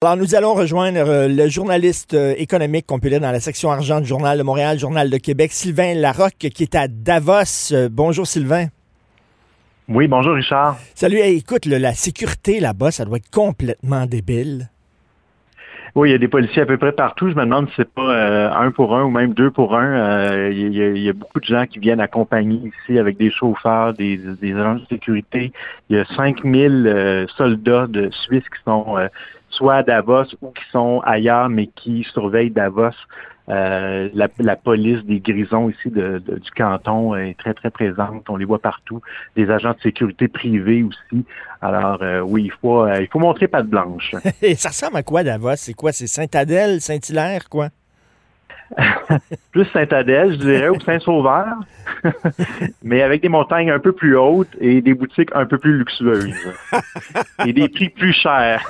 Alors, nous allons rejoindre euh, le journaliste euh, économique qu'on peut lire dans la section argent du Journal de Montréal, Journal de Québec, Sylvain Larocque, qui est à Davos. Euh, bonjour, Sylvain. Oui, bonjour, Richard. Salut. écoute, la sécurité là-bas, ça doit être complètement débile. Oui, il y a des policiers à peu près partout. Je me demande si c'est pas un pour un ou même deux pour un. il, y a, beaucoup de gens qui viennent accompagner ici avec des chauffeurs, des, agents de sécurité. Il y a 5000 soldats de Suisse qui sont soit à Davos ou qui sont ailleurs, mais qui surveillent Davos. Euh, la, police des grisons ici de, du canton est très, très présente. On les voit partout. Des agents de sécurité privés aussi. Alors, euh, oui, il faut, euh, il faut montrer patte blanche. Et ça ressemble à quoi, Davos? C'est quoi? C'est Saint-Adèle, Saint-Hilaire, quoi? plus Saint-Adèle, je dirais, ou Saint-Sauveur, mais avec des montagnes un peu plus hautes et des boutiques un peu plus luxueuses et des prix plus chers.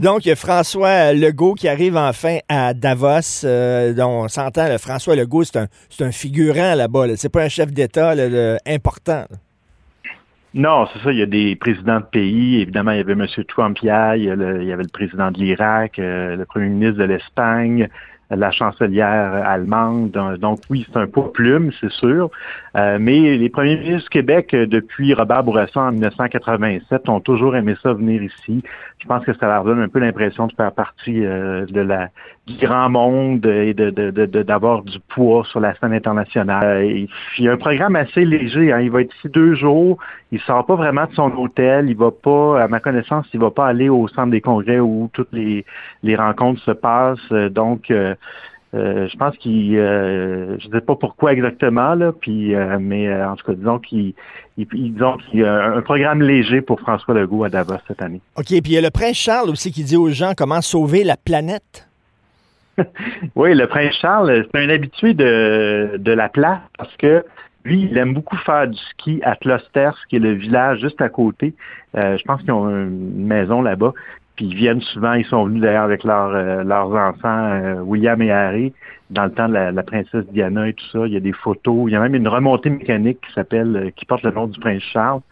Donc, il y a François Legault qui arrive enfin à Davos. Euh, dont on s'entend, François Legault, c'est un, un, figurant là-bas. C'est pas un chef d'État important. Non, c'est ça. Il y a des présidents de pays. Évidemment, il y avait M. Trump hier, il y, avait le président de l'Irak, euh, le premier ministre de l'Espagne, la chancelière allemande. Donc oui, c'est un pot plume, c'est sûr. Euh, mais les premiers ministres du Québec, euh, depuis Robert Bourassa en 1987, ont toujours aimé ça venir ici. Je pense que ça leur donne un peu l'impression de faire partie euh, de la du grand monde et de, d'avoir du poids sur la scène internationale. il y a un programme assez léger. Hein. Il va être ici deux jours. Il sort pas vraiment de son hôtel. Il va pas, à ma connaissance, il va pas aller au centre des congrès où toutes les, les rencontres se passent. Donc, euh, je pense qu'il, euh, je ne sais pas pourquoi exactement là, puis, euh, mais en tout cas, disons qu'il, disons qu'il y a un programme léger pour François Legault à Davos cette année. Ok, puis il y a le prince Charles aussi qui dit aux gens comment sauver la planète. oui, le prince Charles, c'est un habitué de, de la place parce que lui, il aime beaucoup faire du ski à Closters, qui est le village juste à côté. je pense qu'ils ont une maison là-bas. Puis ils viennent souvent, ils sont venus d'ailleurs avec euh, leurs enfants, euh, William et Harry, dans le temps de la, princesse Diana et tout ça. Il y a des photos. Il y a même une remontée mécanique qui s'appelle, euh, qui porte le nom du prince Charles.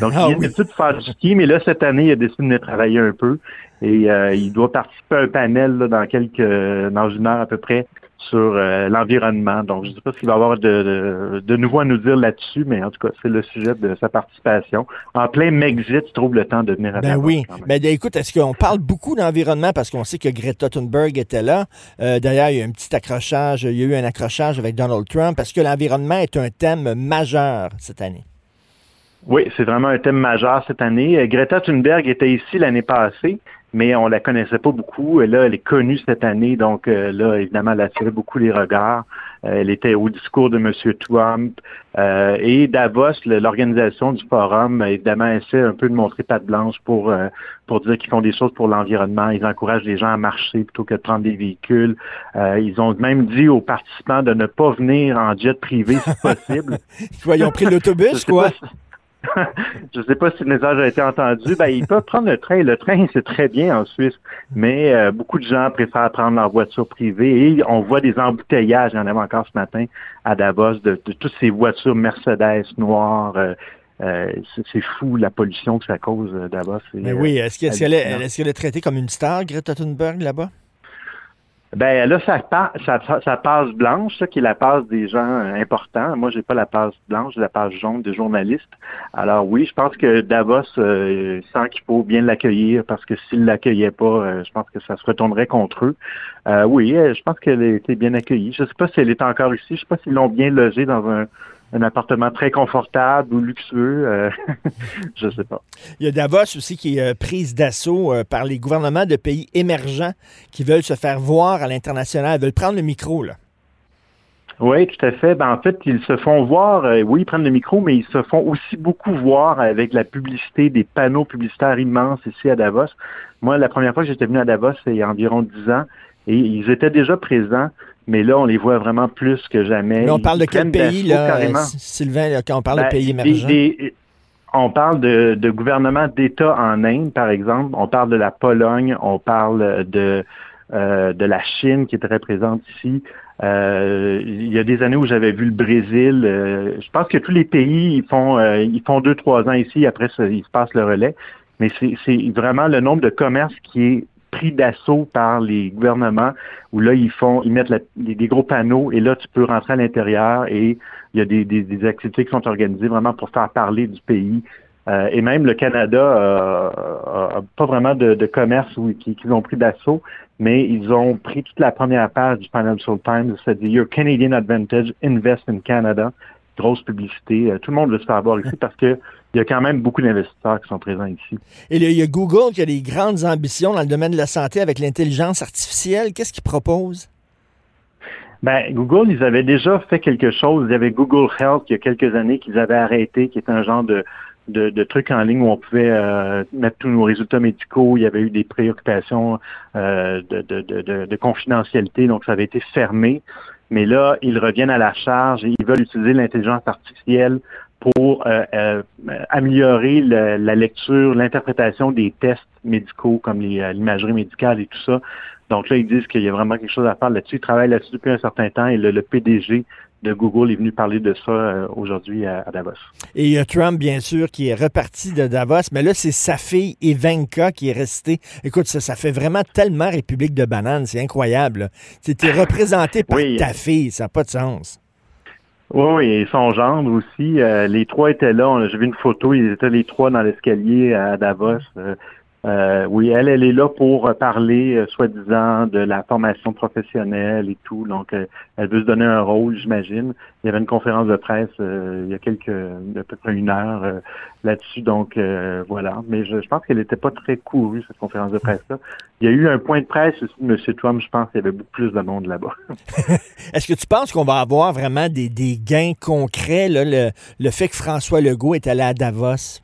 Donc, ah, il vient de faire du ski, mais là, cette année, il a décidé de travailler un peu. Et il doit participer à un panel dans quelques dans une heure à peu près sur euh, l'environnement. Donc, je ne sais pas ce qu'il va y avoir de, de, nouveau à nous dire là-dessus, mais en tout cas, c'est le sujet de sa participation. En plein Mexit, tu trouves le temps de venir à Ben oui. Mais ben, écoute, est-ce qu'on parle beaucoup d'environnement? Parce qu'on sait que Greta Thunberg était là? Euh, d'ailleurs, il y a un petit accrochage, il y a eu un accrochage avec Donald Trump parce que l'environnement est un thème majeur cette année? Oui, c'est vraiment un thème majeur cette année. Euh, Greta Thunberg était ici l'année passée mais on la connaissait pas beaucoup. Et là, elle est connue cette année, donc euh, là, évidemment, elle a attiré beaucoup les regards. Euh, elle était au discours de M. Trump. Euh, et Davos, l'organisation du forum, évidemment, essaie un peu de montrer patte blanche pour pour dire qu'ils font des choses pour l'environnement. Ils encouragent les gens à marcher plutôt que de prendre des véhicules. ils ont même dit aux participants de ne pas venir en jet privé si possible. ils ont pris l'autobus, quoi. je ne sais pas si le message a été entendu. Ben, ils peuvent prendre le train. Le train, c'est très bien en Suisse, mais euh, beaucoup de gens préfèrent prendre leur voiture privée et on voit des embouteillages, il y en avait encore ce matin à Davos, de, toutes ces voitures Mercedes noires. Euh, euh, c'est fou la pollution que ça cause Davos. Mais oui, est-ce qu'elle est, est, est traitée comme une star, Greta Thunberg, là-bas? Ben là, ça, passe blanche, ça, qui est la passe des gens euh, importants. Moi, j'ai pas la passe blanche, j'ai la passe jaune des journalistes. Alors oui, je pense que Davos euh, sent qu'il faut bien l'accueillir parce que s'il l'accueillait pas, euh, je pense que ça se retournerait contre eux. Euh, oui, je pense qu'elle a été bien accueillie. Je sais pas si elle est encore ici. Je sais pas s'ils l'ont bien logée dans un un appartement très confortable ou luxueux, euh, je sais pas. Il y a Davos aussi qui est euh, prise d'assaut euh, par les gouvernements de pays émergents qui veulent se faire voir à l'international, veulent prendre le micro, là. Oui, tout à fait. Ben, en fait, ils se font voir, oui, ils prennent le micro, mais ils se font aussi beaucoup voir avec la publicité, des panneaux publicitaires immenses ici à Davos. Moi, la première fois que j'étais venu à Davos, c'est il y a environ dix ans, et ils étaient déjà présents mais là, on les voit vraiment plus que jamais. Mais on parle de quel pays, là, Sylvain, quand on parle de ben, pays émergents? on parle de, de gouvernement d'État en Inde, par exemple. On parle de la Pologne, on parle de, euh, de la Chine qui est très présente ici. Euh, il y a des années où j'avais vu le Brésil. Euh, je pense que tous les pays, ils font, ils font deux, trois ans ici, après ça, ils se passent le relais. mais c'est vraiment le nombre de commerces qui est pris d'assaut par les gouvernements où là ils font ils mettent des gros panneaux et là tu peux rentrer à l'intérieur et il y a des, des, activités qui sont organisées vraiment pour faire parler du pays euh, et même le Canada euh, a pas vraiment de, de commerce où, qui, qui ont pris d'assaut, mais ils ont pris toute la première page du Financial Times, c'est-à-dire Your Canadian Advantage, Invest in Canada. Grosse publicité. Euh, tout le monde veut se faire voir ici parce que il y a quand même beaucoup d'investisseurs qui sont présents ici. Et il y a Google qui a des grandes ambitions dans le domaine de la santé avec l'intelligence artificielle. Qu'est-ce qu'ils proposent? Ben, Google, ils avaient déjà fait quelque chose. Il y avait Google Health il y a quelques années qu'ils avaient arrêté, qui est un genre de, de, trucs en ligne où on pouvait euh, mettre tous nos résultats médicaux. Il y avait eu des préoccupations euh, de, de, de, confidentialité, donc ça avait été fermé. Mais là, ils reviennent à la charge et ils veulent utiliser l'intelligence artificielle pour euh, améliorer la lecture, l'interprétation des tests médicaux comme l'imagerie médicale et tout ça. Donc là, ils disent qu'il y a vraiment quelque chose à faire là-dessus. Ils travaillent là-dessus depuis un certain temps et le PDG de Google est venu parler de ça euh, aujourd'hui à, Davos. Et il y a Trump, bien sûr, qui est reparti de Davos, mais là, c'est sa fille Ivanka qui est restée. Écoute, ça, ça fait vraiment tellement République de bananes, c'est incroyable. C'était représenté par ta fille, ça n'a pas de sens. Oui, et son gendre aussi. Euh, les trois étaient là. J'ai vu une photo, ils étaient les trois dans l'escalier à Davos. Euh, euh, oui, elle, elle est là pour parler, euh, soi-disant, de la formation professionnelle et tout. Donc, euh, elle veut se donner un rôle, j'imagine. Il y avait une conférence de presse il y a quelques, à peu près une heure là-dessus. Donc, voilà. Mais je, pense qu'elle n'était pas très courue, cette conférence de presse-là. Il y a eu un point de presse aussi de M. Trump. Je pense qu'il y avait beaucoup plus de monde là-bas. Est-ce que tu penses qu'on va avoir vraiment des, gains concrets, là, le, le fait que François Legault est allé à Davos?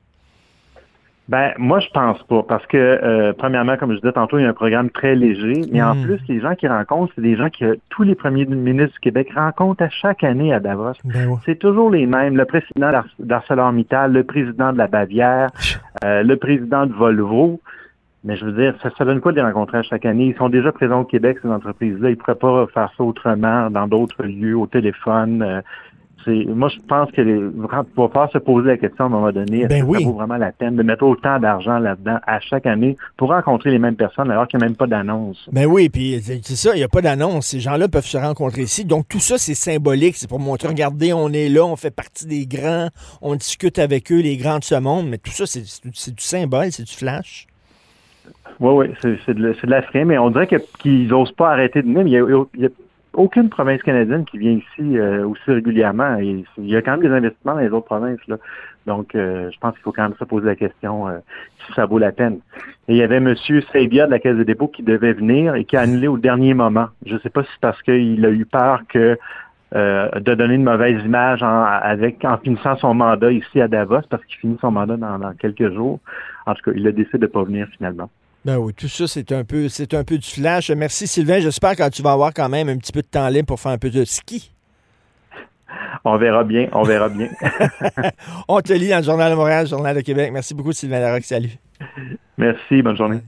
Ben, moi, je pense pas, parce que, euh, premièrement, comme je disais tantôt, il y a un programme très léger, mais en hmm. plus, les gens qui rencontrent, c'est des gens que tous les premiers ministres du Québec rencontrent à chaque année à Davos. Ben c'est toujours les mêmes. Le président d'ArcelorMittal, le président de la Bavière, euh, le président de Volvo. Mais je veux dire, ça, ça donne quoi de les rencontrer à chaque année? Ils sont déjà présents au Québec, ces entreprises-là. Ils ne pourraient pas faire ça autrement, dans d'autres lieux, au téléphone. Euh, moi, je pense que les, va pas se poser la question à un moment donné, est-ce ben que ça vaut vraiment la peine de mettre autant d'argent là-dedans à chaque année pour rencontrer les mêmes personnes alors qu'il n'y a même pas d'annonce? Ben oui, puis c'est ça, il n'y a pas d'annonce. Ces gens-là peuvent se rencontrer ici. Donc tout ça, c'est symbolique. C'est pour montrer, regardez, on est là, on fait partie des grands, on discute avec eux, les grands de ce monde. Mais tout ça, c'est du symbole, c'est du flash. Oui, oui, c'est de, de la mais on dirait qu'ils n'osent pas arrêter de venir. Il y a aucune province canadienne qui vient ici euh, aussi régulièrement. il y a quand même des investissements dans les autres provinces. Là. Donc, euh, je pense qu'il faut quand même se poser la question euh, si ça vaut la peine. Et il y avait M. Sabia de la Caisse de dépôt qui devait venir et qui a annulé au dernier moment. Je ne sais pas si c'est parce qu'il a eu peur que de donner une mauvaise image en, avec, en finissant son mandat ici à Davos, parce qu'il finit son mandat dans, dans quelques jours. En tout cas, il a décidé de ne pas venir finalement. Ben oui, tout ça, c'est un peu c'est un peu du flash. Merci Sylvain. J'espère que tu vas avoir quand même un petit peu de temps libre pour faire un peu de ski. On verra bien, on verra bien. on te lit dans le Journal de Montréal, le Journal de Québec. Merci beaucoup, Sylvain Larocque. Salut. Merci, bonne journée.